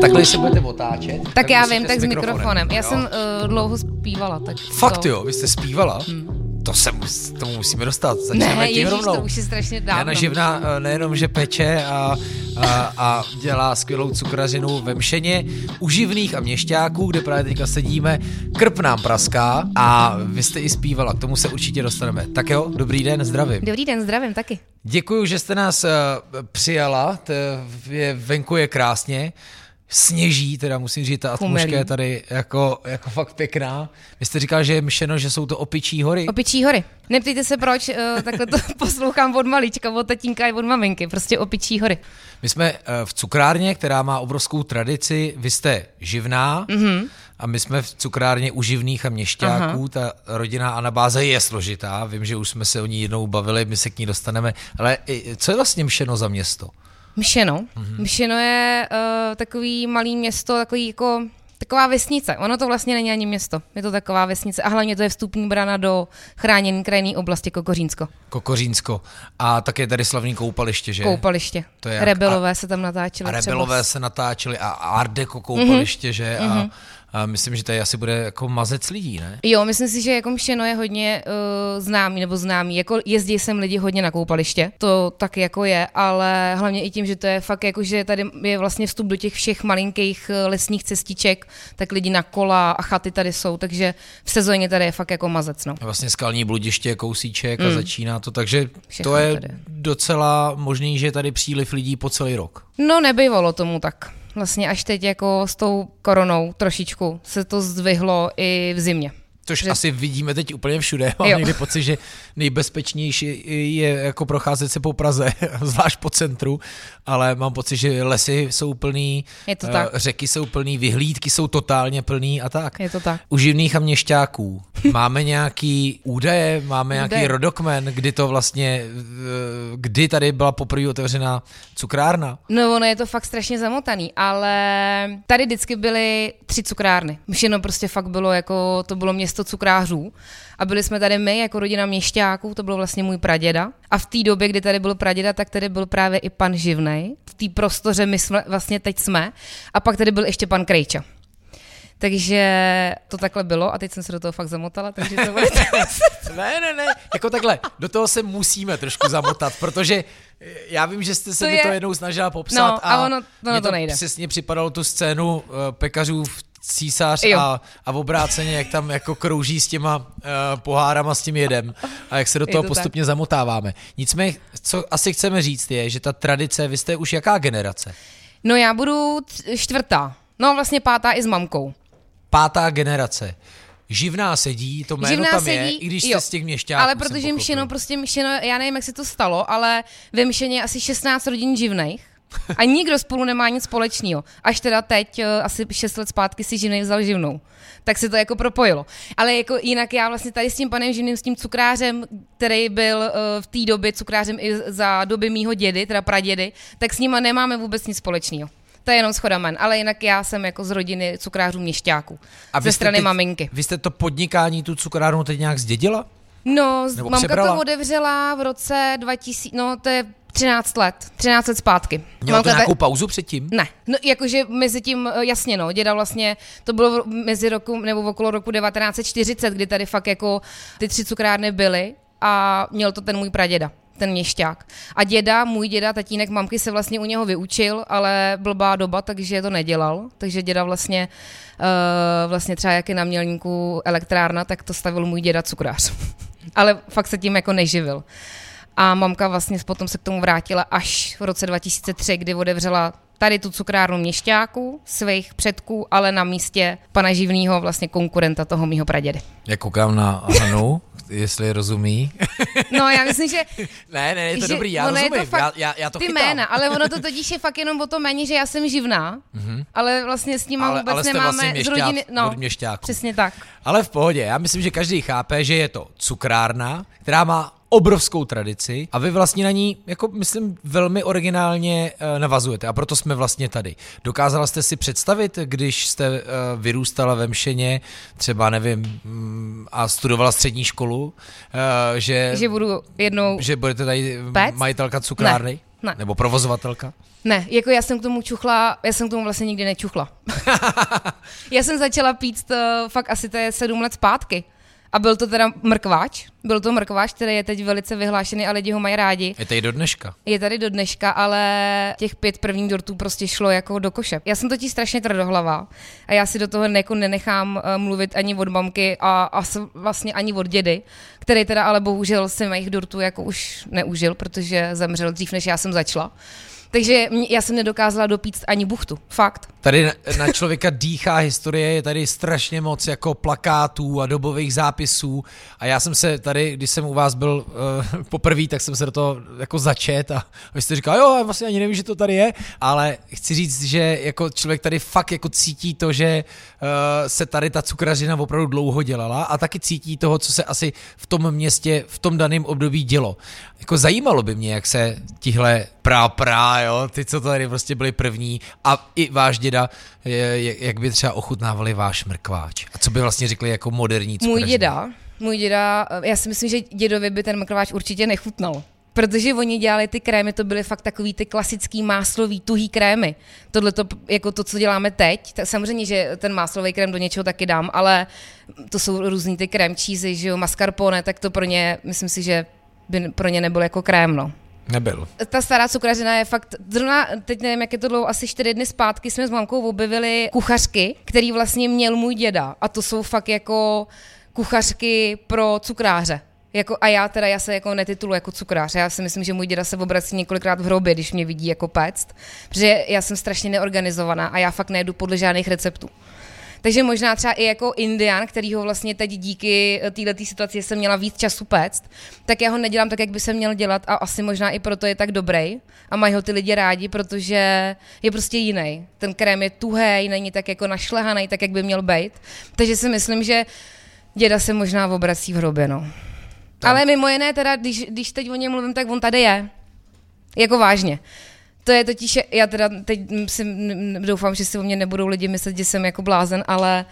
takhle se budete otáčet. Tak, tak já vím, tak s mikrofonem. Já jo? jsem uh, dlouho zpívala, tak Fakt to... jo, vy jste zpívala? Hmm. To se mus, tomu musíme dostat. Začneme Ne, tím ježíš, rovnou. to už je strašně dávno. Jana Živná eh, nejenom, že peče a, a, a dělá skvělou cukrařinu ve Mšeně, u živných a měšťáků, kde právě teďka sedíme, krp nám praská a vy jste i zpívala, k tomu se určitě dostaneme. Tak jo, dobrý den, zdravím. Dobrý den, zdravím taky. Děkuji, že jste nás uh, přijala, to je, venku je krásně, sněží, teda musím říct, ta atmosféra je tady jako, jako fakt pěkná. Vy jste říkal, že je myšleno, že jsou to opičí hory. Opičí hory. Neptejte se proč, uh, takhle to poslouchám od malička, od tatínka i od maminky. Prostě opičí hory. My jsme eh, v cukrárně, která má obrovskou tradici. Vy jste živná Mhm. mm-hmm. a my jsme v cukrárně u živných a měšťáků. Aha. Ta rodinná anabáze je složitá. Vím, že už jsme se o ní jednou bavili, my se k ní dostaneme. Ale co je vlastně Mšeno za město? Mšeno. Mhm. Mm-hmm. Mšeno je uh, takový malý město, takový jako taková vesnice. Ono to vlastně není ani město. Je to taková vesnice a hlavně to je vstupní brana do chráněné krajinné oblasti Kokořínsko. Kokořínsko. A také tady slavný koupaliště, že? Koupaliště. To je jak- Rebelové se tam natáčeli. A třeba. rebelové se natáčeli a Art Deco koupaliště, mm-hmm. že? A, a myslím, že tady asi bude jako mazec lidí, ne? Jo, myslím si, že jako Mšeno je hodně uh, známý nebo známý. Jako jezdí sem lidi hodně na koupaliště, to tak jako je, ale hlavně i tím, že to je fakt jako, že tady je vlastně vstup do těch všech malinkých eh, lesních cestiček, tak lidi na kola a chaty tady jsou, takže v sezóně tady je fakt jako mazec, no. Vlastně skalní bludiště, kousíček a začíná to, takže Všechno to je tady. docela možný, že je tady příliv lidí po celý rok. No nebývalo tomu tak. Vlastně až teď jako s tou koronou trošičku se to zdvihlo i v zimě. Což Že- asi vidíme teď úplně všude. Mám Jo. někdy pocit, že nejbezpečnější je jako procházet se po Praze, zvlášť po centru, ale mám pocit, že lesy jsou plný, Je to eh, tak. řeky jsou plný, vyhlídky jsou totálně plný a tak. Je to tak. U živných a měšťáků máme nějaký údaje, máme nějaký Údaje. rodokmen, kdy to vlastně, eh, kdy tady byla poprvé otevřená cukrárna? No, ono je to fakt strašně zamotaný, ale tady vždycky byly tři cukrárny. Mšeno prostě fakt bylo jako, to bylo město cukrářů. A byli jsme tady my, jako rodina měšťáků, to byl vlastně můj praděda. A v té době, kdy tady byl praděda, tak tady byl právě i pan Živnej. V té prostoře my jsme, vlastně teď jsme. A pak tady byl ještě pan Krejča. Takže to takhle bylo a teď jsem se do toho fakt zamotala, takže to bude Ne, ne, ne, jako takhle, do toho se musíme trošku zamotat, protože eh, já vím, že jste se To mi je- to jednou snažila popsat No, a ono- ono mně to nejde. přesně připadalo tu scénu uh, pekařů v císař Jo. a, a obráceně, jak tam jako krouží s těma uh, pohárama s tím jedem a jak se do toho to postupně zamotáváme. Nicméně, co asi chceme říct je, že ta tradice, vy jste už jaká generace? No já budu čtvrtá. No vlastně pátá i s mamkou. Pátá generace. Živná sedí, to jméno Živná tam sedí, je, i když jste jo. z těch měšťáků. Ale protože. Mšeno, prostě Mšeno, já nevím, jak se to stalo, ale ve Mšeně je asi 16 rodin živných. A nikdo spolu nemá nic společného. Až teda teď, eh, asi 6 let zpátky si živnej vzal živnou. Tak se to jako propojilo. Ale jako jinak já vlastně tady s tím panem živným, s tím cukrářem, který byl eh, v té době cukrářem i za doby mýho dědy, teda pradědy, tak s nima nemáme vůbec nic společného. To je jenom schoda men, ale jinak já jsem jako z rodiny cukrářů měšťáků. A ze strany teď- maminky. Vy jste to podnikání, tu cukrárnu teď nějak zdědila? No, Nebo mamka přebrala? to otevřela v roce 2000, no to je 13 let, 13 let zpátky. Měla to Mamka nějakou pauzu předtím? Ne, no jakože mezi tím, eh, jasně no, děda vlastně, to bylo mezi roku, nebo okolo roku 1940, kdy tady fakt jako ty tři cukrárny byly a měl to ten můj praděda ten měšťák. A děda, můj děda, tatínek mamky se vlastně u něho vyučil, ale blbá doba, takže to nedělal. Takže děda vlastně, uh, vlastně třeba jak je na mělníku elektrárna, tak to stavil můj děda cukrář. ale fakt se tím jako neživil. A mamka vlastně potom se k tomu vrátila až v roce 2003, kdy otevřela tady tu cukrárnu měšťáků, svých předků, ale na místě pana Živnýho, vlastně konkurenta toho mýho pradědy. Já koukám na Hanu, jestli rozumí. No já myslím, že ne, ne, je to že dobrý, já ono je rozumím, to fakt, já, já, já to ty chytám. jména, ale ono to totiž je fakt jenom o tom méně, že já jsem živná, mm-hmm. ale vlastně s ním ale, vůbec ale nemáme vlastně z rodiny, no, měšťáků. přesně tak. Ale v pohodě, já myslím, že každý chápe, že je to cukrárna, která má obrovskou tradici a vy vlastně na ní, jako myslím, velmi originálně uh, navazujete a proto jsme vlastně tady. Dokázala jste si představit, když jste uh, vyrůstala ve Mšeně, třeba nevím, mm, a studovala střední školu, uh, že, Že budu jednou že budete tady Pec? majitelka cukrárny? Ne. Nebo provozovatelka? Ne, jako já jsem k tomu čuchla, já jsem k tomu vlastně nikdy nečuchla. já jsem začala pít to, fakt asi to je sedm let zpátky. A byl to teda mrkváč. Byl to mrkváč, který je teď velice vyhlášený a lidi ho mají rádi. Je tady do dneška. Je tady do dneška, ale těch pět prvních dortů prostě šlo jako do koše. Já jsem totiž strašně tvrdohlava a já si do toho jako nenechám uh, mluvit ani od mamky a, a vlastně ani od dědy, který teda ale bohužel si mých dortů jako už neužil, protože zemřel dřív, než já jsem začala. Takže já jsem nedokázala dopít ani buchtu. Fakt. Tady na člověka dýchá historie, je tady strašně moc jako plakátů a dobových zápisů a já jsem se tady, když jsem u vás byl uh, poprvé, tak jsem se do toho jako začet a vy jste říkal, jo, já vlastně ani nevím, že to tady je, ale chci říct, že jako člověk tady fakt jako cítí to, že uh, se tady ta cukrařina opravdu dlouho dělala a taky cítí toho, co se asi v tom městě v tom daném období dělo. Jako zajímalo by mě, jak se tihle prá prá, jo, ty, co tady prostě byli první a i váš děda, jak by třeba ochutnávali váš mrkváč a co by vlastně řekli jako moderní cukraři. Můj děda, můj děda, já si myslím, že dědovi by ten mrkváč určitě nechutnal. Protože oni dělali ty krémy, to byly fakt takový ty klasický máslový, tuhý krémy. Tohle to, jako to, co děláme teď, tak samozřejmě, že ten máslový krém do něčeho taky dám, ale to jsou různý ty krém cheesy, že jo, mascarpone, tak to pro ně, myslím si, že by pro ně nebylo jako krém, no. Nebyl. Ta stará cukrařina je fakt, zrovna teď nevím, jak je to dlouho, asi čtyři dny zpátky jsme s mamkou objevili kuchařky, který vlastně měl můj děda a to jsou fakt jako kuchařky pro cukráře. Jako, a já teda, já se jako netitulu jako cukrář. Já si myslím, že můj děda se obrací několikrát v hrobě, když mě vidí jako péct. Protože já jsem strašně neorganizovaná a já fakt nejdu podle žádných receptů. Takže možná třeba i jako Indian, který ho vlastně teď díky eh, této situaci jsem měla víc času péct, tak já ho nedělám tak, jak by se měl dělat a asi možná i proto je tak dobrý a mají ho ty lidi rádi, protože je prostě jiný. Ten krém je tuhý, není tak jako našlehaný, tak, jak by měl být. Takže si myslím, že děda se možná obrací v hrobě, no. Tam. Ale mimo jiné teda, když, když teď o něm mluvím, tak on tady je. Jako vážně. To je totiž, já teda teď si doufám, že si o mě nebudou lidi myslet, že jsem jako blázen, ale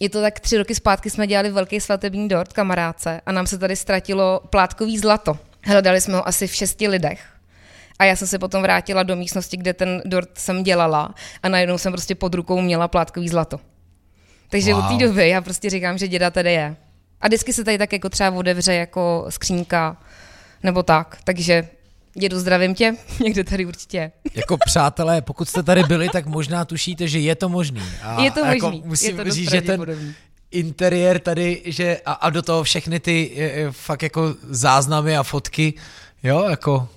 je to tak tři roky zpátky jsme dělali velký svatební dort kamarádce a nám se tady ztratilo plátkový zlato. Hledali jsme ho asi v šesti lidech. A já jsem se potom vrátila do místnosti, kde ten dort jsem dělala a najednou jsem prostě pod rukou měla plátkový zlato. Takže wow. od té doby já prostě říkám, že děda tady je. A vždycky se tady tak jako třeba otevře jako skřínka nebo tak. Takže Dědu, zdravím tě, někde tady určitě. Jako přátelé, pokud jste tady byli, tak možná tušíte, že je to možný. A je to možný, jako musím je to říct, že ten interiér tady, že a, a do toho všechny ty je, je, fakt jako záznamy a fotky, jo, jako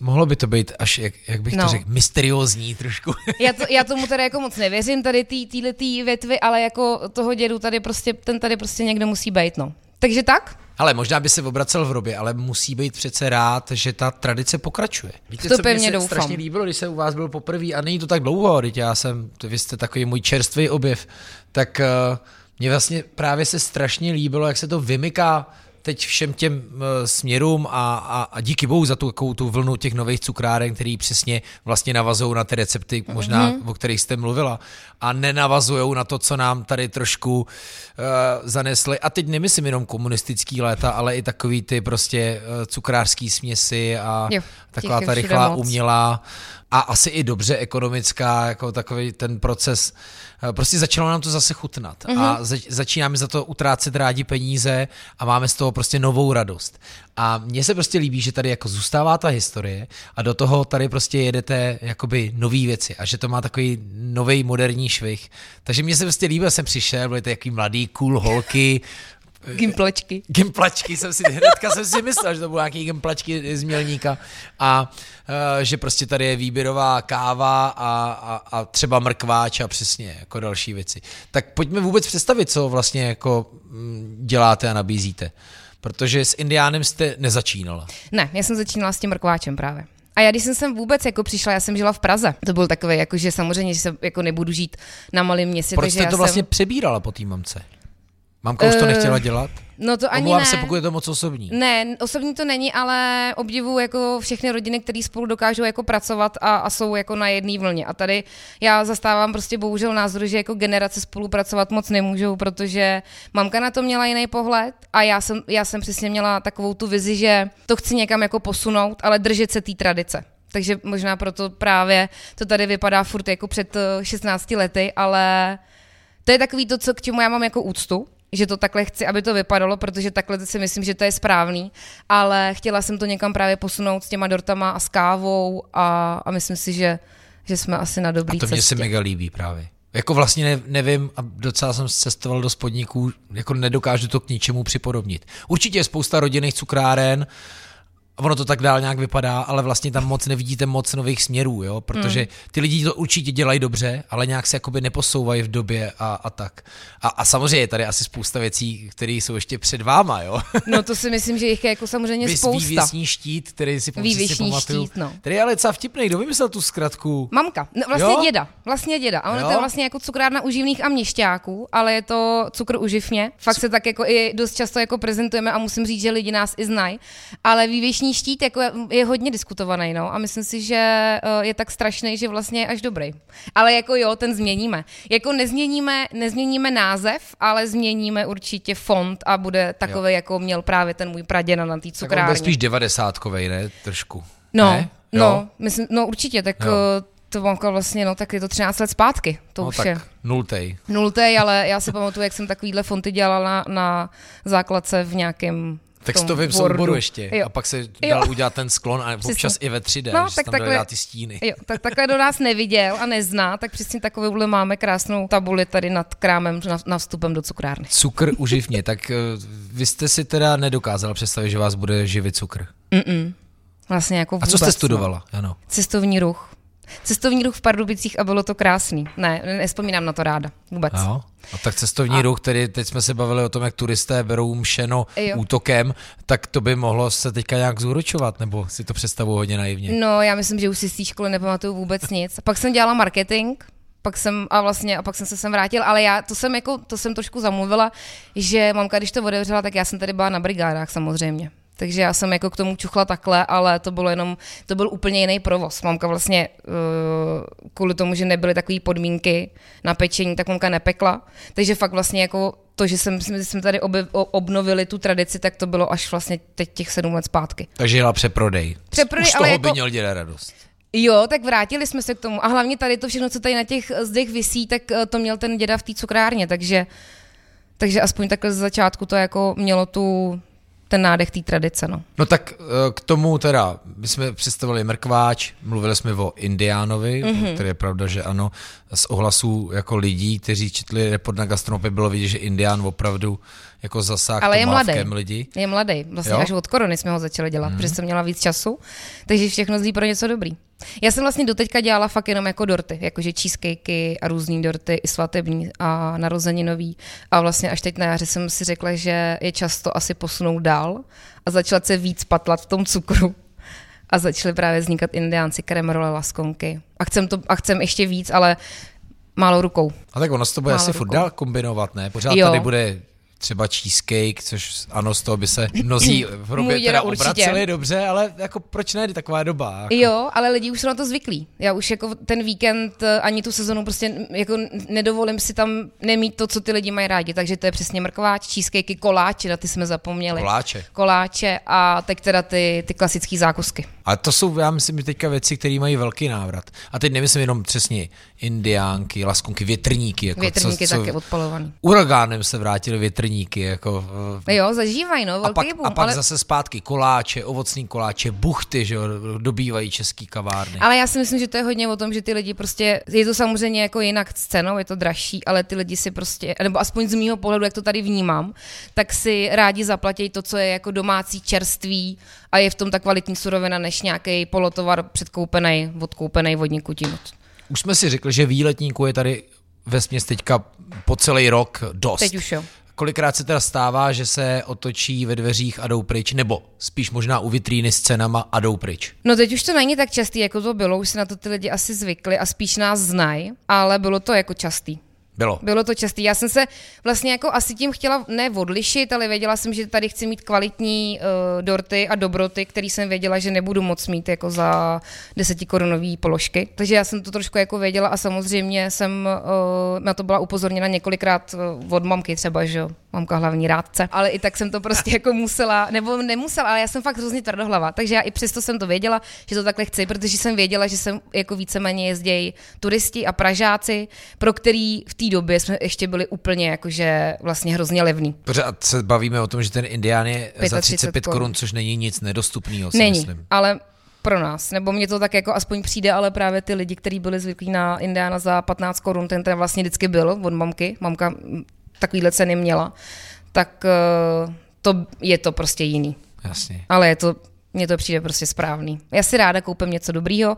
Mohlo by to být až, jak, jak bych no. to řekl, mysteriózní trošku. já, to, já tomu tady jako moc nevěřím, tady týhle tý větvy, ale jako toho dědu tady prostě, ten tady prostě někde musí být, no. Takže tak? Ale možná by se obracel v hrobě, ale musí být přece rád, že ta tradice pokračuje. Víte, to co mě se doufám. strašně líbilo, když se u vás byl poprvé, a není to tak dlouho, teď já jsem, vy jste takový můj čerstvý objev, tak uh, mě vlastně právě se strašně líbilo, jak se to vymyká teď všem těm uh, směrům a, a, a díky bohu za tu, takovou tu vlnu těch nových cukráren, který přesně vlastně navazují na ty recepty, možná mm-hmm. o kterých jste mluvila, a nenavazují na to, co nám tady trošku uh, zanesli. A teď nemyslím jenom komunistický léta, ale i takový ty prostě uh, cukrářský směsi a jo, taková ta rychlá umělá a asi i dobře ekonomická, jako takový ten proces. Eh, prostě začalo nám to zase chutnat mm-hmm. a zač- začínáme za to utrácet rádi peníze a máme z toho prostě novou radost. A mně se prostě líbí, že tady jako zůstává ta historie a do toho tady prostě jedete jakoby nový věci a že to má takový nový moderní švih. Takže mně se prostě líbí, jsem přišel, byli to jaký mladý, cool holky, Gimplačky. Gimplačky jsem si, hnedka jsem si myslel, že to budou nějaký gimplačky z Mělníka a uh, že prostě tady je výběrová káva a, a, a třeba mrkváč a přesně jako další věci. Tak pojďme vůbec představit, co vlastně jako mm, děláte a nabízíte. Protože s Indiánem jste nezačínala. Ne, já jsem začínala s tím mrkváčem právě. A já když jsem sem vůbec jako přišla, já jsem žila v Praze. To byl takové, jako, že samozřejmě, že se jako nebudu žít na malém městě. Proč jste to vlastně jsem... přebírala po té mamce? Mamka už to uh, nechtěla dělat? No to ani Omlouvám ne. se, pokud je to moc osobní. Ne, osobní to není, ale obdivu jako všechny rodiny, které spolu dokážou jako pracovat a, a jsou jako na jedné vlně. A tady já zastávám prostě bohužel názor, že jako generace spolupracovat moc nemůžou, protože mamka na to měla jiný pohled a já jsem, já jsem přesně měla takovou tu vizi, že to chci někam jako posunout, ale držet se té tradice. Takže možná proto právě to tady vypadá furt jako před eh, 16 lety, ale to je takový to, co k čemu já mám jako úctu, že to takhle chci, aby to vypadalo, protože takhle si myslím, že to je správný, ale chtěla jsem to někam právě posunout s těma dortama a s kávou a, a myslím si, že, že jsme asi na dobrý A to mě cestě. se mega líbí právě. Jako vlastně ne, nevím, a docela jsem cestoval do spodníků, jako nedokážu to k ničemu připodobnit. Určitě je spousta rodinných cukráren, a ono to tak dál nějak vypadá, ale vlastně tam moc nevidíte moc nových směrů, jo? protože Hmm. ty lidi to určitě dělají dobře, ale nějak se jakoby neposouvají v době a, a tak. A, a samozřejmě je tady asi spousta věcí, které jsou ještě před váma, jo? No to si myslím, že jich je jako samozřejmě Vys spousta. vývěsní štít, který si, si pamatuju. štít, no. Který je ale docela vtipný, kdo vymyslel tu zkratku? Mamka, no, vlastně Jo? děda, vlastně děda. A ono Jo? to je vlastně jako cukrárna uživných a měšťáků, ale je to cukr uživně. Fakt se tak jako i dost často jako prezentujeme a musím říct, že lidi nás i znají. Ale vývěšní štít jako je, je hodně diskutovaný, no. A myslím si, že eh, je tak strašný, že vlastně je až dobrý. Ale jako jo, ten změníme. Jako nezměníme, nezměníme název, ale změníme určitě font a bude takový, jako měl právě ten můj praděna na té Tak on cukrárně. spíš devadesátkovej, ne? Trošku. No, ne? Jo? no, myslím, no určitě, tak Jo. eh, to mamka vlastně, no tak je to 13 let zpátky, to no, už tak je nultej. nultý, ale já si pamatuju, jak jsem takovýhle fonty dělala na, na základce v nějakém Wordu. souboru ještě. Jo. A pak se Jo. dal udělat ten sklon a Přesně. občas i ve 3D, No, že tak tam takhle- ty stíny. Jo, tak takhle do nás neviděl a nezná, tak přesně takovouhle máme krásnou tabuli tady nad krámem na, na vstupem do cukrárny. Cukr uživně, tak eh, vy jste si teda nedokázala představit, že vás bude živit cukr. Mm-mm. Vlastně jako A vůbec, co jste No. studovala? Ano. Cestovní ruch. Cestovní ruch v Pardubicích a bylo to krásný. Ne, nespomínám na to ráda. Vůbec. Jo. A tak cestovní a... ruch, tedy teď jsme se bavili o tom, jak turisté berou mšeno Jo. útokem, tak to by mohlo se teďka nějak zúročovat, nebo si to představuji hodně naivně. No, já myslím, že už si z té školy nepamatuju vůbec nic. Pak jsem dělala marketing, pak jsem a vlastně a pak jsem se sem vrátil, ale já to jsem jako to jsem trošku zamluvila, že mamka když to otevřela, tak já jsem tady byla na brigádách samozřejmě. Takže já jsem jako k tomu čuchla takhle, ale to bylo jenom, to byl úplně jiný provoz. Mamka vlastně uh, kvůli tomu, že nebyly takové podmínky na pečení, tak mamka nepekla. Takže fakt vlastně jako to, že jsem, jsme tady obnovili tu tradici, tak to bylo až vlastně teď těch sedm let zpátky. Takže jela přeprodej. Přeprodej, Už ale toho jako- by měl dělat radost. Jo, tak vrátili jsme se k tomu. A hlavně tady to všechno, co tady na těch zdech visí, tak eh, to měl ten děda v té cukrárně, takže, takže aspoň takhle z začátku to jako mělo tu, ten nádech té tradice, no. No tak eh, k tomu teda, my jsme představili mrkváč, mluvili jsme o Indiánovi, Mhm. mm-hmm. který je pravda, že ano, z ohlasů jako lidí, kteří četli report na gastronopy, bylo vidět, že Indián opravdu jako zasáhl Ale je mladý. lidi. Je mladý, vlastně Jo? až od korony jsme ho začali dělat, protože jsem měla víc času, takže všechno zlí pro něco dobrý. Já jsem vlastně doteďka dělala fakt jenom jako dorty, jakože cheesecakey a různý dorty, i svatební a narozeninový. A vlastně až teď na jaře jsem si řekla, že je často asi posunout dál a začala se víc patlat v tom cukru. A začaly právě vznikat indiánci, kremrole, laskonky. A chcem, to, a chcem ještě víc, ale málo rukou. A tak ono se to bude Málo asi furt rukou. dál kombinovat, ne? Pořád Jo. tady bude třeba cheesecake, což ano, z toho by se mnozí v hrobě teda určitě. obraceli dobře, ale jako proč ne, taková doba. Jako. Jo, ale lidi už jsou na to zvyklí. Já už jako ten víkend eh, ani tu sezonu prostě jako nedovolím si tam nemít to, co ty lidi mají rádi. Takže to je přesně mrkváč, cheesecakey, koláče, na ty jsme zapomněli. Koláče. Koláče a teď teda ty, ty klasické zákusky. A to jsou, já myslím, teďka věci, které mají velký návrat. A teď nemyslím jenom přesně indiánky, laskonky, větrníky. Jako Větrníky co, co, taky odpalovaný. Uragánem se vrátily větrníky, jako eh, Jo, zažívají, no, a velký pak, boom, a pak ale... zase zpátky koláče, ovocný koláče, buchty, že jo, dobývají český kavárny. Ale já si myslím, že to je hodně o tom, že ty lidi prostě, je to samozřejmě jako jinak s cenou, je to dražší, ale ty lidi si prostě, nebo aspoň z mýho pohledu, jak to tady vnímám, tak si rádi zaplatí to, co je jako domácí čerství a je v tom ta kvalitní surovina, než nějaký polotovar předkoupený, odkoupený vodní kutinut. Už jsme si řekli, že výletníků je tady ve směs teďka po celý rok dost. Teď už jo. Kolikrát se teda stává, že se otočí ve dveřích a jdou pryč, nebo spíš možná u vitríny s cenama a jdou pryč. No teď už to není tak častý, jako to bylo, už se na to ty lidi asi zvykli a spíš nás znají, ale bylo to jako častý. Bylo. Bylo to častý. Já jsem se vlastně jako asi tím chtěla ne odlišit, ale věděla jsem, že tady chci mít kvalitní uh, dorty a dobroty, který jsem věděla, že nebudu moc mít jako za desetikorunové položky. Takže já jsem to trošku jako věděla a samozřejmě jsem uh, na to byla upozorněna několikrát uh, od mamky třeba, že jo. Mamka hlavní rádce, ale i tak jsem to prostě jako musela, nebo nemusela, ale já jsem fakt hrozně tvrdohlava, takže já i přesto jsem to věděla, že to takhle chci, protože jsem věděla, že jsem jako víceméně jezdějí turisti a Pražáci, pro který v té době jsme ještě byli úplně jakože vlastně hrozně levný. Pořád se bavíme o tom, že ten Indián je za 35 korun, což není nic nedostupného, není, myslím. ale pro nás, nebo mně to tak jako aspoň přijde, ale právě ty lidi, kteří byli zvyklí na Indiana za 15 korun, ten ten vlastně vždycky byl od mamky, mamka takovýhle ceny měla, tak uh, to je to prostě jiný. Jasně. Ale je to, mně to přijde prostě správný. Já si ráda koupím něco dobrýho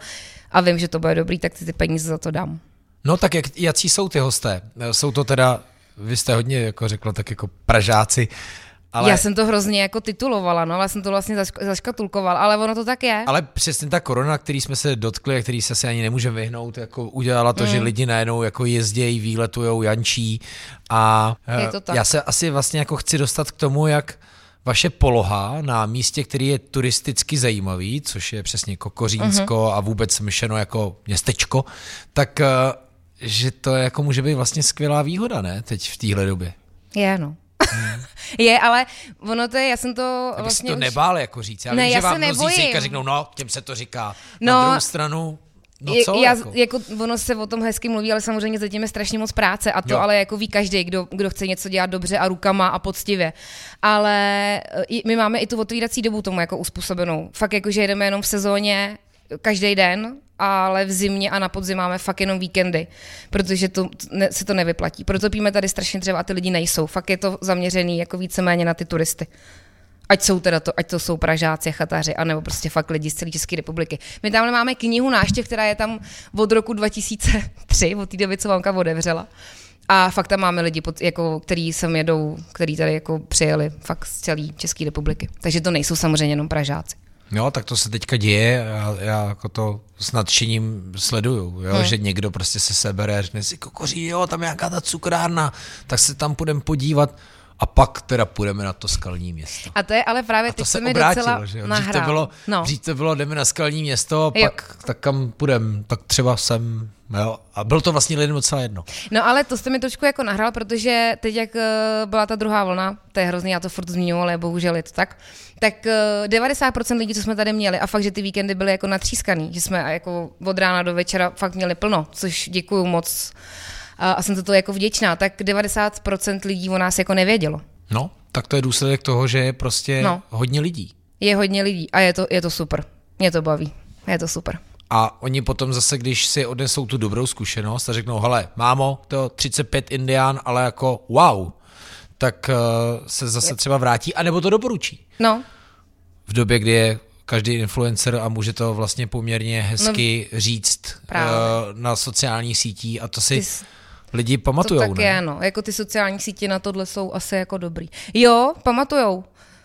a vím, že to bude dobrý, tak ty, ty peníze za to dám. No tak jak, jaký jsou ty hosté? Jsou to teda, vy jste hodně jako řekla, tak jako Pražáci, ale... Já jsem to hrozně jako titulovala, no, ale jsem to vlastně zašk- zaškatulkoval, ale ono to tak je. Ale přesně ta korona, který jsme se dotkli a který se asi ani nemůžeme vyhnout, jako udělala to, mm. že lidi najednou jako jezdějí, výletujou, jančí a je to tak. já se asi vlastně jako chci dostat k tomu, jak vaše poloha na místě, který je turisticky zajímavý, což je přesně Kokořínsko mm-hmm. a vůbec myšeno jako městečko, tak eh, že to jako může být vlastně skvělá výhoda, ne, teď v téhle době. Je, no. je, ale ono to je, já jsem to Já vlastně to už... nebál jako říct, ale Ne, vím, já že vám se mnozí si řeknou, no, těm se to říká. No, Na druhou stranu, no co já, jako? jako? ono se o tom hezky mluví, ale samozřejmě zatím je strašně moc práce a to Jo. ale jako ví každý, kdo, kdo chce něco dělat dobře a rukama a poctivě. Ale e, i- my máme i tu otvírací dobu tomu jako uspůsobenou. Fakt jako, že jedeme jenom v sezóně každý den, ale v zimě a na podzim máme fakt jenom víkendy, protože to, ne, se to nevyplatí. Proto píme tady strašně dřeva a ty lidi nejsou. Fakt je to zaměřený jako víceméně na ty turisty. Ať jsou teda to, ať to jsou Pražáci, chataři, anebo prostě fakt lidi z celé České republiky. My tamhle máme knihu náštěv, která je tam od roku 2003, od té doby, co mamka otevřela. A fakt tam máme lidi, pod, jako, který sem jedou, který tady jako přijeli fakt z celé České republiky. Takže to nejsou samozřejmě jenom Pražáci. Jo, tak to se teďka děje, já, já jako to s nadšením sleduju, jo, Hmm. že někdo prostě se sebere a řekne si, kokoří, jo, tam je nějaká ta cukrárna, tak se tam půjdeme podívat a pak teda půjdeme na to skalní město. A to je ale právě A to teď se mi obrátilo, docela že jo? Dřív nahrál. to, bylo, no. dřív to bylo, jdeme na skalní město a Jo. pak tak kam půjdeme, tak třeba sem, jo. A bylo to vlastně lidem docela jedno. No ale to jste mi trošku jako nahrál, protože teď, jak eh, byla ta druhá vlna, to je hrozný, já to furt zmiňuji, ale bohužel je to tak, tak eh, 90% lidí, co jsme tady měli, a fakt, že ty víkendy byly jako natřískaný, že jsme jako od rána do večera fakt měli plno, což děkuju moc a, a jsem za to jako vděčná, tak 90% lidí o nás jako nevědělo. No, tak to je důsledek toho, že je prostě No. hodně lidí. Je hodně lidí a je to, je to super. Mě to baví. Je to super. A oni potom zase, když si odnesou tu dobrou zkušenost a řeknou, hele, mámo, to 35 indián, ale jako wow, tak uh, se zase třeba vrátí, anebo to doporučí. No, V době, kdy je každý influencer a může to vlastně poměrně hezky no, říct uh, na sociálních sítí a to si Ty lidi to pamatujou, tak ne? je, no. Jako ty sociální sítě na tohle jsou asi jako dobrý. Jo, pamatujou.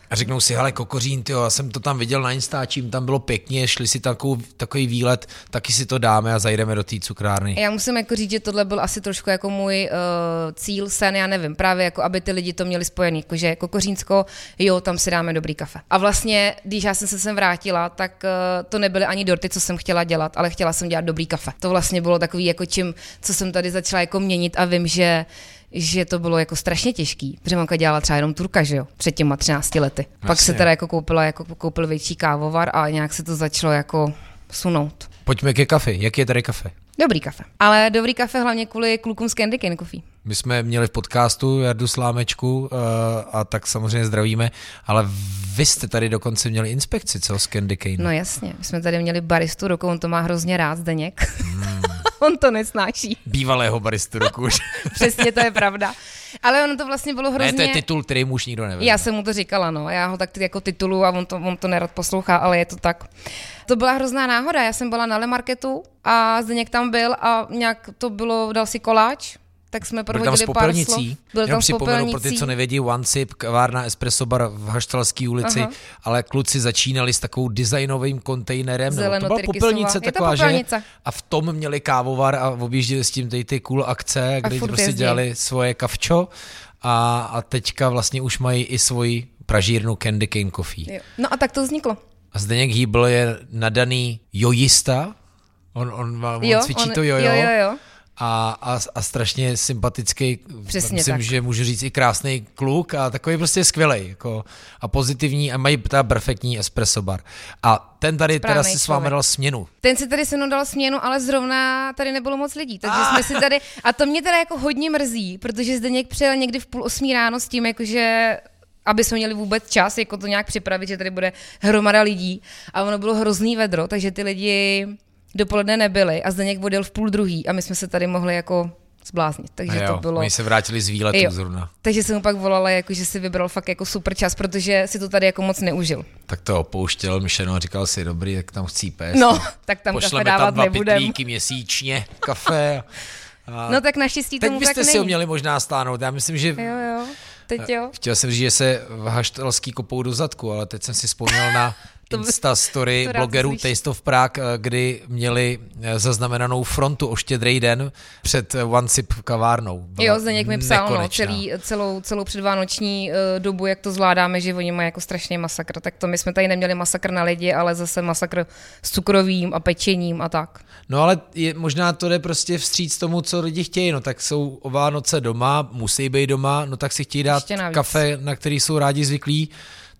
A řeknou si, hele, kokořín, tyjo, já jsem to tam viděl na Instačím, tam bylo pěkně, šli si takovou, takový výlet, taky si to dáme a zajdeme do té cukrárny. Já musím jako říct, že tohle byl asi trošku jako můj uh, cíl, sen, já nevím, právě jako aby ty lidi to měli spojený, jakože Kokořínsko, jo, tam si dáme dobrý kafe. A vlastně, když já jsem se sem vrátila, tak uh, to nebyly ani dorty, co jsem chtěla dělat, ale chtěla jsem dělat dobrý kafe. To vlastně bylo takový jako čím, co jsem tady začala jako měnit a vím, že že to bylo jako strašně těžký, protože mamka dělala třeba jenom turka, že jo, před těma 13 lety. Pak Jasně. se teda jako koupila, jako koupil větší kávovar a nějak se to začalo jako sunout. Pojďme ke kafe. Jak je tady kafe? Dobrý kafe. Ale dobrý kafe hlavně kvůli klukům z Candy Cane Coffee. My jsme měli v podcastu Jardu Slámečku uh, a tak samozřejmě zdravíme, ale vy jste tady dokonce měli inspekci, co z Candy Cane. No jasně, my jsme tady měli baristu roku, on to má hrozně rád, Zdeněk. on to nesnáší. Bývalého baristu roku. Přesně, to je pravda. Ale ono to vlastně bylo hrozně... Ne, to je titul, který mu už nikdo neví. Já jsem mu to říkala, no. Já ho tak jako titulu a on to, on to nerad poslouchá, ale je to tak. To byla hrozná náhoda. Já jsem byla na Le Marketu a Zdeněk tam byl a nějak to bylo, dal si koláč, tak jsme tam prohodili pár slov. Byl tam s připomenu pro ty, co nevědí, One Sip, kavárna Espresso Bar v Haštalské ulici, Aha. ale kluci začínali s takovou designovým kontejnerem. nebo To byla popelnice taková, že? A v tom měli kávovar a objížděli s tím ty, ty cool akce, kde prostě jezdí. dělali svoje kavčo a, a teďka vlastně už mají i svoji pražírnu Candy Cane Coffee. Jo. No a tak to vzniklo. A Zdeněk Hýbl je nadaný jojista, on, on, má, on Jo, cvičí on- to jojo. jo, jo, jo. A, a, a strašně sympatický, Přesně myslím, tak. že můžu říct i krásný kluk a takový prostě skvělý jako, a pozitivní a mají teda perfektní espresso bar. A ten tady teda Správnej si s vámi člověk. dal směnu. Ten si tady se mnou dal směnu, ale zrovna tady nebylo moc lidí, takže jsme si tady, a to mě teda jako hodně mrzí, protože zde někdo přijel někdy v půl osmí ráno s tím, jakože aby jsme měli vůbec čas, jako to nějak připravit, že tady bude hromada lidí a ono bylo hrozný vedro, takže ty lidi dopoledne nebyli a Zdeněk odjel v půl druhý a my jsme se tady mohli jako zbláznit, takže A to jo, bylo... Oni se vrátili z výletu Jo. zrovna. Takže jsem mu pak volala, jako, že si vybral fakt jako super čas, protože si to tady jako moc neužil. Tak to opouštěl Mišeno a říkal si, dobrý, jak tam chcí pést. No, tak tam kafe Pošleme dávat tam dva nebudem. měsíčně, kafe. A No tak naštěstí teď tomu byste tak si ho měli možná stáhnout. Já myslím, že Jo, jo, teď jo. Chtěl jsem říct, že se v haštelský kopou do zadku, ale teď jsem si vzpomněl na To Insta story to blogerů. Taste of Prague, eh, kdy měli eh, zaznamenanou frontu o štědrý den před eh, One Sip kavárnou. Byla Jo, Zdeněk mi psal no, celý, celou, celou předvánoční uh, dobu, jak to zvládáme, že oni mají jako strašný masakr. Tak to my jsme tady neměli masakr na lidi, ale zase masakr s cukrovým a pečením a tak. No ale je, možná to jde prostě vstříc tomu, co lidi chtějí. No tak jsou o Vánoce doma, musí být doma, no tak si chtějí dát kafe, na který jsou rádi zvyklí,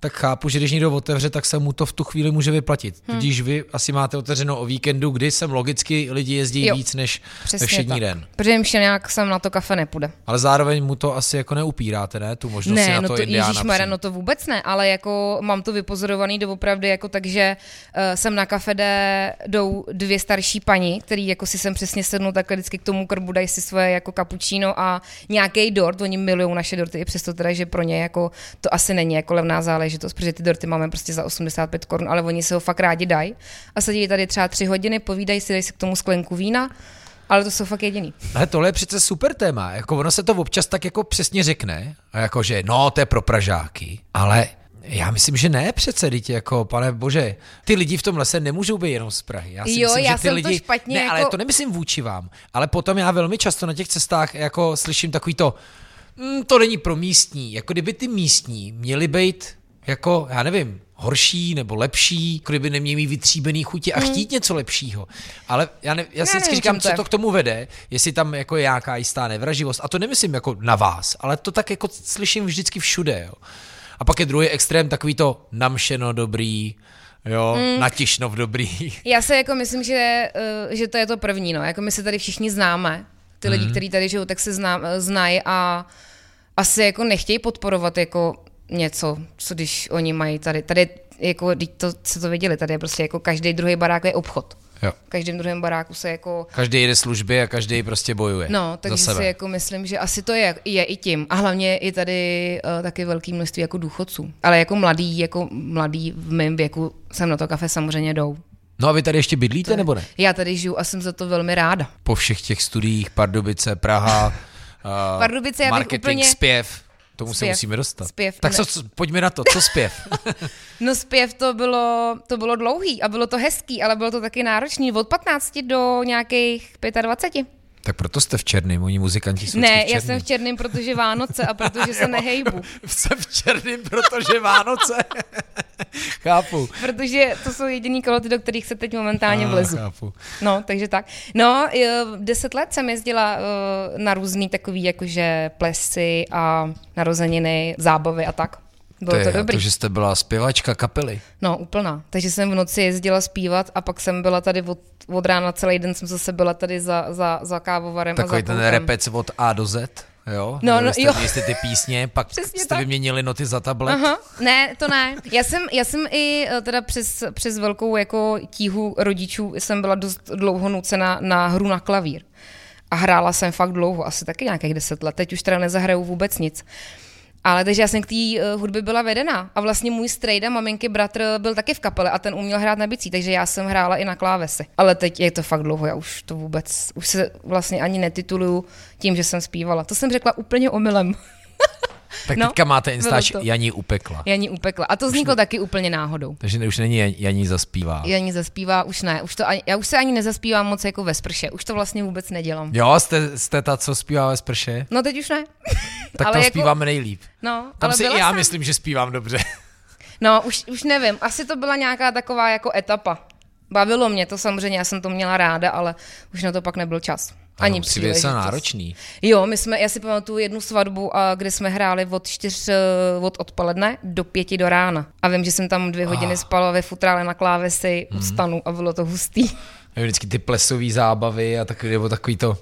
tak chápu, že když někdo otevře, tak se mu to v tu chvíli může vyplatit. Hm. Tudíž vy asi máte otevřeno o víkendu, kdy sem logicky lidi jezdí Jo, víc než ve Přesně všední tak. den. Protože nějak sem na to kafe nepůjde. Ale zároveň mu to asi jako neupíráte, ne? Tu možnost si Ne, na no to, to přijít. no to vůbec ne, ale jako mám to vypozorovaný doopravdy jako tak, že uh, sem na kafe jde, jdou dvě starší paní, který jako si sem přesně sednou takhle vždycky k tomu krbu, dají si svoje jako cappuccino a nějaký dort, oni milují naše dorty, i přesto teda, že pro ně jako to asi není jako levná záležitost, protože ty dorty máme prostě za 85 korun, ale oni se ho fakt rádi dají a sedí tady třeba tři hodiny, povídají si, dají si k tomu sklenku vína, ale to jsou fakt jediný. Ale tohle je přece super téma. Jako ono se to občas tak jako přesně řekne, jako že no, to je pro Pražáky, ale já myslím, že ne přece, dítě, jako pane bože, ty lidi v tom lese nemůžou být jenom z Prahy. Já si Jo, myslím, já že ty jsem to lidi, špatně ne, ale jako- to nemyslím vůči vám, ale potom já velmi často na těch cestách jako slyším takový to, mm, to není pro místní, jako kdyby ty místní měli být jako, já nevím, horší nebo lepší, jako kdyby neměli mít vytříbený chutě a chtít něco lepšího. Ale já, ne, já si Já vždycky říkám, co to k tomu vede, jestli tam jako je nějaká jistá nevraživost. A to nemyslím jako na vás, ale to tak jako slyším vždycky všude. Jo. A pak je druhý extrém, takový to namšeno dobrý, jo, mm. natěšnov dobrý. Já se jako myslím, že, uh, že to je to první, no. Jako my se tady všichni známe. Ty lidi, kteří tady žijou, tak se zná, znají a asi jako nechtějí podporovat jako něco, co když oni mají tady. Tady jako, teď to, se to viděli, tady je prostě jako každý druhý barák je obchod. Jo. V každém druhém baráku se jako Každý jede služby a každý prostě bojuje. No, takže si jako myslím, že asi to je, je i tím. A hlavně je tady uh, taky velké množství jako důchodců. Ale jako mladý, jako mladý v mém věku sem na to kafe samozřejmě jdou. No a vy tady ještě bydlíte, nebo ne? Já tady žiju a jsem za to velmi ráda. Po všech těch studiích, Pardubice, Praha, uh, Pardubice, já bych marketing, úplně- zpěv, tomu se Zpěv. musíme dostat. Zpěv, tak ne. co, co, pojďme na to, co zpěv? No zpěv to bylo, to bylo dlouhý a bylo to hezký, ale bylo to taky náročný. Od 15 do nějakých 25. tak proto jste v černém, oni muzikanti jsou Ne, v já jsem v černém, protože Vánoce a protože se nehejbu. Jsem v černém, protože Vánoce. Chápu. Protože to jsou jediný koloty, do kterých se teď momentálně vlezu. chápu. No, takže tak. No, eh, deset let jsem jezdila eh, na různý takový jakože plesy a narozeniny, zábavy a tak. Bylo to, je, dobrý. to, že jste byla zpěvačka kapely. No, úplná. Takže jsem v noci jezdila zpívat a pak jsem byla tady od, od rána celý den jsem zase byla tady za, za, za kávovarem Takový a za ten pultem. repec od A do Z. Jo, No, no, jste, jo. jste ty písně, pak Přesně jste tak. vyměnili noty za tablet. Aha, ne, to ne. Já jsem, já jsem i eh, teda přes, přes velkou jako tíhu rodičů jsem byla dost dlouho nucena na hru na klavír. A hrála jsem fakt dlouho, asi taky nějakých deset let. Teď už teda nezahraju vůbec nic. Ale takže já jsem k té uh, hudbě byla vedená. A vlastně můj strejda, maminky, bratr byl taky v kapele a ten uměl hrát na bicí, takže já jsem hrála i na klávesy. Ale teď je to fakt dlouho, já už to vůbec, už se vlastně ani netituluju tím, že jsem zpívala. To jsem řekla úplně omylem. Tak No, teďka máte Instač. Janí upekla. Janí upekla. A to vzniklo taky úplně náhodou. Takže už není Jan- Janí zaspívá. Janí zaspívá, už ne. Už to ani, já už se ani nezaspívám moc jako ve sprše. Už to vlastně vůbec nedělám. Jo, jste, jste ta, co zpívá ve sprše? No teď už ne. Tak Ale tam jako- zpíváme nejlíp. No, Tam ale si i já jsem. myslím, že zpívám dobře. No, už, už nevím. Asi to byla nějaká taková jako etapa. Bavilo mě to samozřejmě, já jsem to měla ráda, ale už na to pak nebyl čas. Ani být docela příležitost. náročný. Jo, my jsme, já si pamatuju jednu svatbu, a kde jsme hráli od čtyř eh, od odpoledne do pěti do rána. A vím, že jsem tam dvě hodiny Ah. spala ve futrále na klávesi Mhm. u stanu a bylo to hustý. A vždycky ty plesové zábavy a takový, nebo takový to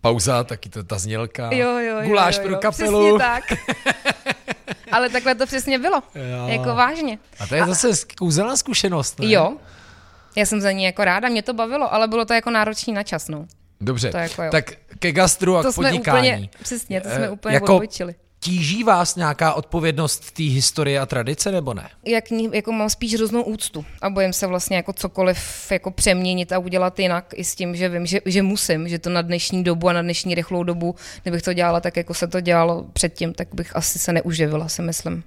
pauza, taky to ta znělka. Jo, jo, jo. Guláš jo, pro jo, kapelu. Přesně tak. Ale takhle to přesně bylo. Jo. Jako vážně. A to je zase kouzelná zkušenost, ne? Jo. Já jsem za ní jako ráda, mě to bavilo, ale bylo to jako náročný na čas, no. Dobře, To jako jo. tak ke gastru a To k jsme podnikání. úplně, přesně, to jsme Eh, úplně jako- odbočili. Tíží vás nějaká odpovědnost té historie a tradice, nebo ne? jak ní, jako mám spíš hroznou úctu a bojím se vlastně jako cokoliv jako přeměnit a udělat jinak i s tím, že vím, že, že musím, že to na dnešní dobu a na dnešní rychlou dobu, kdybych to dělala tak, jako se to dělalo předtím, tak bych asi se neuživila, si myslím.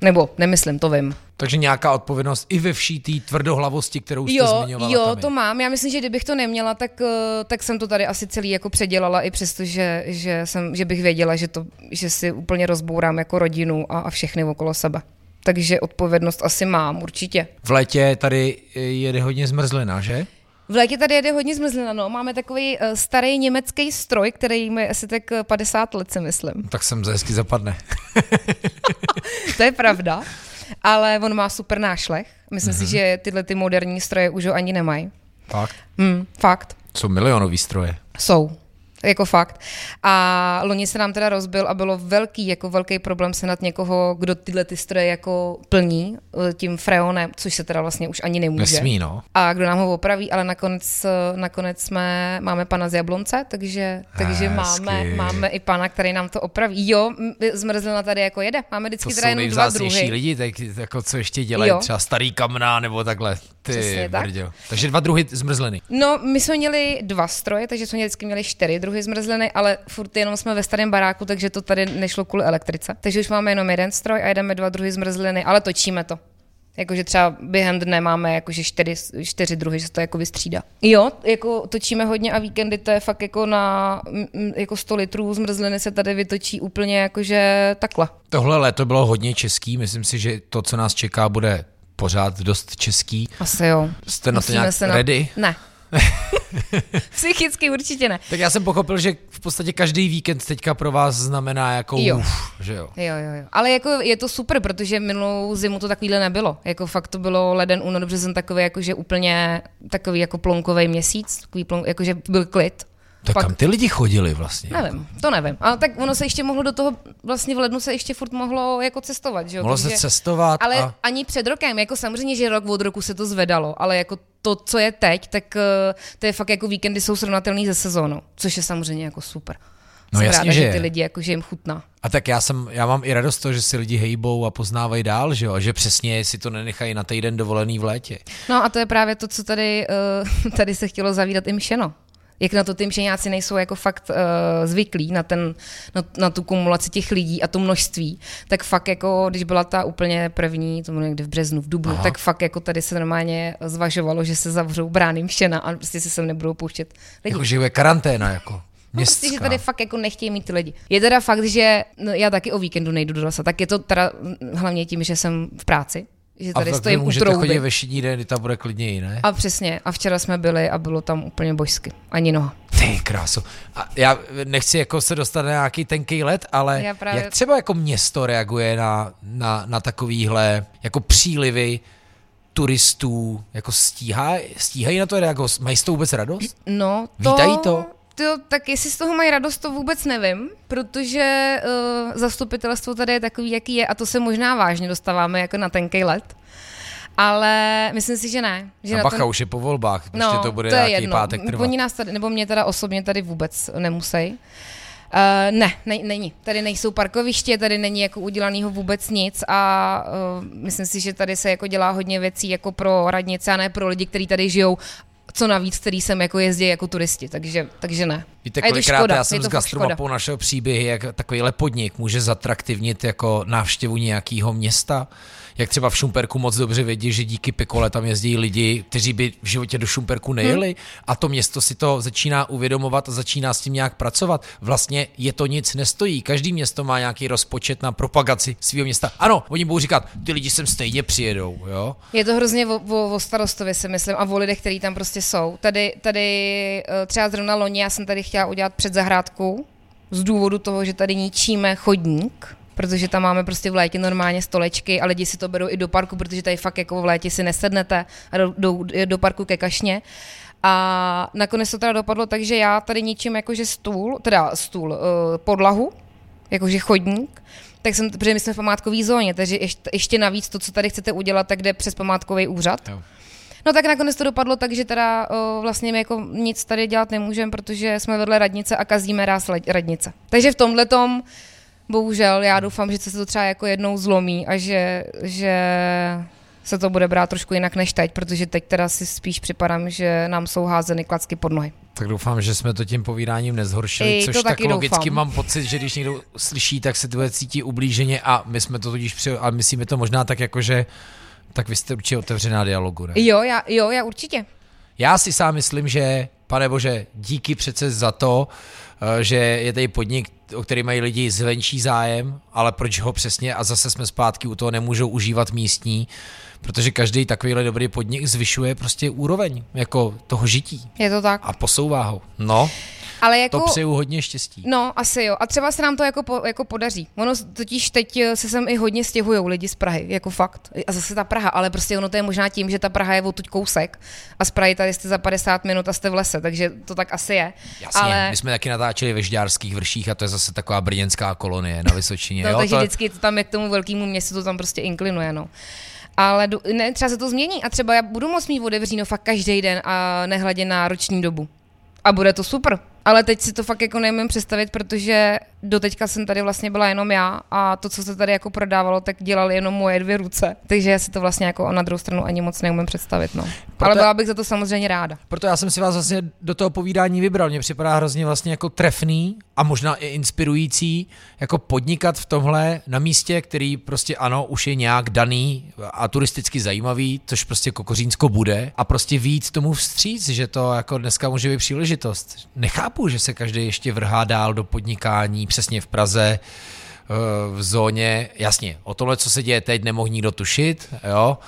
Nebo nemyslím, to vím. Takže nějaká odpovědnost i ve vší té tvrdohlavosti, kterou jste Jo, zmiňovala jo, tam je. to mám. Já myslím, že kdybych to neměla, tak, eh, tak jsem to tady asi celý jako předělala, i přesto, že, že, jsem, že bych věděla, že, to, že si úplně rozbourám jako rodinu a, a všechny okolo sebe. Takže odpovědnost asi mám, určitě. V létě tady jede hodně zmrzlina, že? V létě tady jede hodně zmrzlina, no. Máme takový uh, starý německý stroj, který má asi tak eh, 50 let, si myslím. Tak sem za hezky zapadne. To je pravda. Ale on má super nášlech. Myslím Mhm. si, že tyhle ty moderní stroje už ho ani nemají. Fakt? Hmm, fakt. Jsou milionový stroje. Jsou. Jako fakt. A loni se nám teda rozbil a bylo velký, jako velký problém se nad někoho, kdo tyhle ty stroje jako plní eh, tím freonem, což se teda vlastně už ani nemůže. Nesmí, no. A kdo nám ho opraví, ale nakonec, eh, nakonec jsme, máme pana z Jablonce, takže, takže Hezky. máme, máme i pana, který nám to opraví. Jo, zmrzlina tady jako jede. Máme vždycky To teda jenom dva druhy. lidi, tak jako co ještě dělají, Jo. třeba starý kamna nebo takhle. Ty Přesně tak. Takže dva druhy zmrzliny. No, my jsme měli dva stroje, takže jsme vždycky měli čtyři druhy zmrzliny, ale furt jenom jsme ve starém baráku, takže to tady nešlo kvůli elektrice. Takže už máme jenom jeden stroj a jedeme dva druhy zmrzliny, ale točíme to. Jakože třeba během dne máme jakože čtyři, čtyři druhy, že se to jako vystřídá. Jo, jako točíme hodně a víkendy to je fakt jako na jako 100 litrů zmrzliny se tady vytočí úplně jakože takhle. Tohle léto bylo hodně český, myslím si, že to, co nás čeká, bude pořád dost český. Asi jo. Jste na to nějak se ready? Ne. Psychicky určitě ne. Tak já jsem pochopil, že v podstatě každý víkend teďka pro vás znamená jako Jo. uf, že jo. Jo, jo, jo. Ale jako je to super, protože minulou zimu to takovýhle nebylo. Jako fakt to bylo leden, únor, březen takový jakože úplně takový jako plonkový měsíc, takový plon, jakože byl klid. Tak Pak- kam ty lidi chodili vlastně? Nevím, to nevím. Ale tak ono se ještě mohlo do toho, vlastně v lednu se ještě furt mohlo jako cestovat, že jo? Mohlo se Takže- cestovat Ale a... ani před rokem, jako samozřejmě, že rok od roku se to zvedalo, ale jako to, co je teď, tak eh, to je fakt jako víkendy jsou srovnatelný se sezónou, což je samozřejmě jako super. No Jsem jasně, ráda, že že ty lidi, jako, že jim chutná. A tak já jsem, já mám i radost toho, že si lidi hejbou a poznávají dál, že jo, a že přesně si to nenechají na týden dovolený v létě. No a to je právě to, co tady, uh, tady se chtělo zavírat i mšeno. Jak na to ty mšeňáci nejsou jako fakt uh, zvyklí na, ten, na, na tu kumulaci těch lidí a to množství, tak fakt jako, když byla ta úplně první, to bylo někdy v březnu, v dubnu, Aha. tak fakt jako tady se normálně zvažovalo, že se zavřou brány mšena a prostě se sem nebudou pouštět lidi. Jako, že je karanténa, jako No, prostě, že městská. tady fakt jako nechtějí mít ty lidi. Je teda fakt, že no, já taky o víkendu nejdu do lesa, tak je to teda mm, hlavně tím, že jsem v práci, že a tady vy stojím u můžete trouby. chodit ve všední den, kdy tam bude klidněji, ne? A přesně, a včera jsme byli a bylo tam úplně božsky, ani noha. Ty kráso. A já nechci jako se dostat na nějaký tenký let, ale Já právě- jak třeba jako město reaguje na, na, na takovýhle jako přílivy turistů, jako stíhá, stíhají na to reagovat? Mají z toho vůbec radost? No, to... Vítají to? To, tak jestli z toho mají radost, to vůbec nevím, protože uh, zastupitelstvo tady je takový, jaký je, a to se možná vážně dostáváme jako na tenký let. Ale myslím si, že ne. Že A na bacha, to, už je po volbách, ještě no, to bude to je nějaký jedno. pátek trvat. Oni nás tady, nebo mě teda osobně tady vůbec nemusí. Uh, ne, ne, není. Tady nejsou parkoviště, tady není jako udělanýho vůbec nic a uh, myslím si, že tady se jako dělá hodně věcí jako pro radnice a ne pro lidi, kteří tady žijou co navíc, který sem jako jezdí jako turisti, takže, takže ne. Víte, kolikrát škoda, já jsem fakt gastromapou našel příběhy, jak takovýhle podnik může zatraktivnit jako návštěvu nějakého města. Jak třeba v Šumperku moc dobře vědí, že díky Pikole tam jezdí lidi, kteří by v životě do Šumperku nejeli hmm. a to město si to začíná uvědomovat a začíná s tím nějak pracovat. Vlastně je to nic nestojí. Každý město má nějaký rozpočet na propagaci svého města. Ano, oni budou říkat, ty lidi sem stejně přijedou, jo? Je to hrozně o, o, o starostově, si myslím, a o lidech, kteří tam prostě prostě jsou. Tady, tady eh, třeba zrovna loni já jsem tady chtěla udělat před zahrádku z důvodu toho, že tady ničíme chodník, protože tam máme prostě v létě normálně stolečky a lidi si to berou i do parku, protože tady fakt jako v létě si nesednete a jdou do, do parku ke kašně. A nakonec to teda dopadlo tak, že já tady ničím jakože stůl, teda stůl, uh, podlahu, jakože chodník, tak jsem, protože my jsme v památkové zóně, takže ještě, ještě navíc to, co tady chcete udělat, tak jde přes památkový úřad. Jo. No tak nakonec to dopadlo tak, že teda o, vlastně my jako nic tady dělat nemůžeme, protože jsme vedle radnice a kazíme ráz radnice. Takže v tomhle tom, bohužel, já doufám, že se to třeba jako jednou zlomí a že, že se to bude brát trošku jinak než teď, protože teď teda si spíš připadám, že nám jsou házeny klacky pod nohy. Tak doufám, že jsme to tím povídáním nezhoršili, I což tak logicky doufám. mám pocit, že když někdo slyší, tak se to cítí ublíženě a my jsme to tudíž při... a myslíme to možná tak jako, že tak vy jste určitě otevřená dialogu, ne? Jo, já, jo, já určitě. Já si sám myslím, že, pane bože, díky přece za to, eh, že je tady podnik, o který mají lidi zvenčí zájem, ale proč ho přesně, a zase jsme zpátky u toho, nemůžou užívat místní, protože každý takovýhle dobrý podnik zvyšuje prostě úroveň jako toho žití. Je to tak. A posouvá ho. No, ale jako, to přeju hodně štěstí. No, asi jo. A třeba se nám to jako, po, jako podaří. Ono totiž teď eh, se sem i hodně stěhují lidi z Prahy, jako fakt. A zase ta Praha, ale prostě ono to je možná tím, že ta Praha je odtud kousek a z Prahy tady jste za 50 minut a jste v lese, takže to tak asi je. Jasně, ale... my jsme taky natáčeli ve Žďárských vrších a to je zase taková brněnská kolonie na Vysočině. no, jo, takže to... vždycky to tam je k tomu velkému městu, to tam prostě inklinuje, no. Ale ne, třeba se to změní a třeba já budu moct mít otevříno fakt každý den a nehledě na roční dobu. A bude to super. Ale teď si to fakt jako neumím představit, protože doteďka jsem tady vlastně byla jenom já a to, co se tady jako prodávalo, tak dělali jenom moje dvě ruce. Takže já si to vlastně jako na druhou stranu ani moc neumím představit. No. Proto, Ale byla bych za to samozřejmě ráda. Proto já jsem si vás vlastně do toho povídání vybral. Mně připadá hrozně vlastně jako trefný a možná i inspirující jako podnikat v tomhle na místě, který prostě ano, už je nějak daný a turisticky zajímavý, což prostě Kokořínsko bude a prostě víc tomu vstříc, že to jako dneska může být příležitost. Nechápu, že se každý ještě vrhá dál do podnikání, přesně v Praze, eh, v zóně, jasně, o tohle, co se děje teď, nemohl nikdo tušit, jo,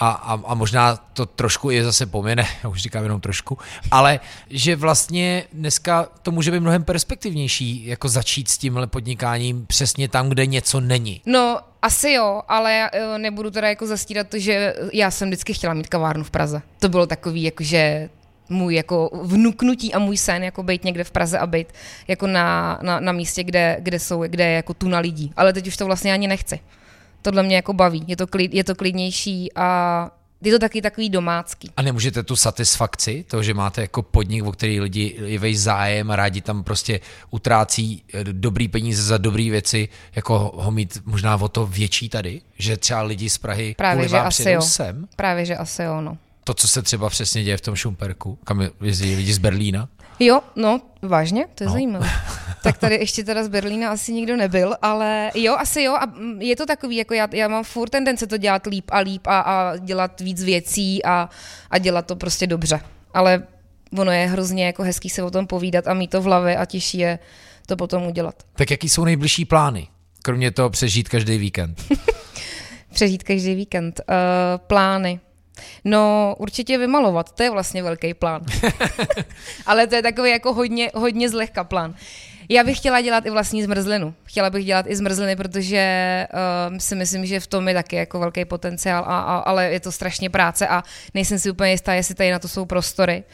a, a, a možná to trošku je zase pomine, já už říkám jenom trošku, ale že vlastně dneska to může být mnohem perspektivnější, jako začít s tímhle podnikáním přesně tam, kde něco není. No, asi jo, ale eh, nebudu teda jako zastírat to, že já jsem vždycky chtěla mít kavárnu v Praze. To bylo takový, jakože můj jako vnuknutí a můj sen, jako být někde v Praze a být jako na, na, na místě, kde, kde, jsou, kde je jako tuna lidí. Ale teď už to vlastně ani nechci. Tohle mě jako baví, je to, klid, je to klidnější a je to taky takový domácký. A nemůžete tu satisfakci, to, že máte jako podnik, o který lidi je zájem a rádi tam prostě utrácí eh, dobrý peníze za dobré věci, jako ho mít možná o to větší tady, že třeba lidi z Prahy Právě, že asi jo. sem? Právě, že asi jo, no to, co se třeba přesně děje v tom Šumperku, kam jezdí lidi z Berlína? Jo, no, vážně, to je no. zajímavé. tak tady ještě teda z Berlína asi nikdo nebyl, ale jo, asi jo, a je to takový, jako já, já mám furt tendence to dělat líp a líp a, a dělat víc věcí a, a dělat to prostě dobře. Ale ono je hrozně jako hezký se o tom povídat a mít to v hlavě a těžší je to potom udělat. Tak jaký jsou nejbližší plány? Kromě toho přežít každý víkend. přežít každý víkend. Uh, plány. No, určitě vymalovat, to je vlastně velký plán. Ale to je takový jako hodně, hodně zlehka plán. Já bych chtěla dělat i vlastní zmrzlinu. Chtěla bych dělat i zmrzliny, protože uh, si myslím, že v tom je taky jako velký potenciál, a, a, ale je to strašně práce a nejsem si úplně jistá, jestli tady na to jsou prostory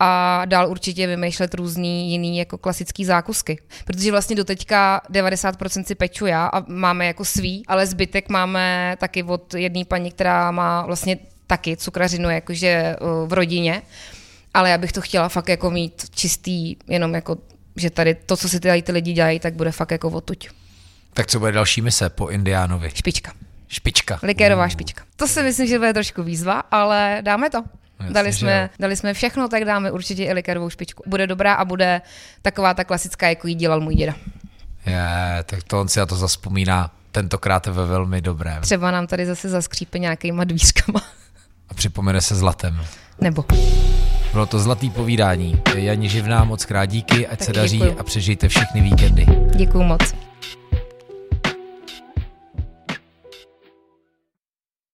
a dál určitě vymýšlet různý jiný jako klasický zákusky. Protože vlastně doteďka 90% si peču já a máme jako svý, ale zbytek máme taky od jedné paní, která má vlastně taky cukrařinu jakože v rodině, ale já bych to chtěla fakt jako mít čistý, jenom jako, že tady to, co si tady ty lidi dělají, tak bude fakt jako odtuď. Tak co bude další mise po Indiánovi? Špička. Špička. Likérová špička. To si myslím, že bude trošku výzva, ale dáme to. Jasně, dali, jsme, dali jsme všechno, tak dáme určitě i likérovou špičku. Bude dobrá a bude taková ta klasická, jako ji dělal můj děda. Je, tak to on si na to zaspomíná tentokrát ve velmi dobrém. Třeba nám tady zase zaskřípe nějakýma dvířkama. A připomene se zlatem. Nebo. Bylo to zlatý povídání. Janí Živná, moc krát díky, ať tak se daří děkuju. a přežijte všechny víkendy. Děkuju moc.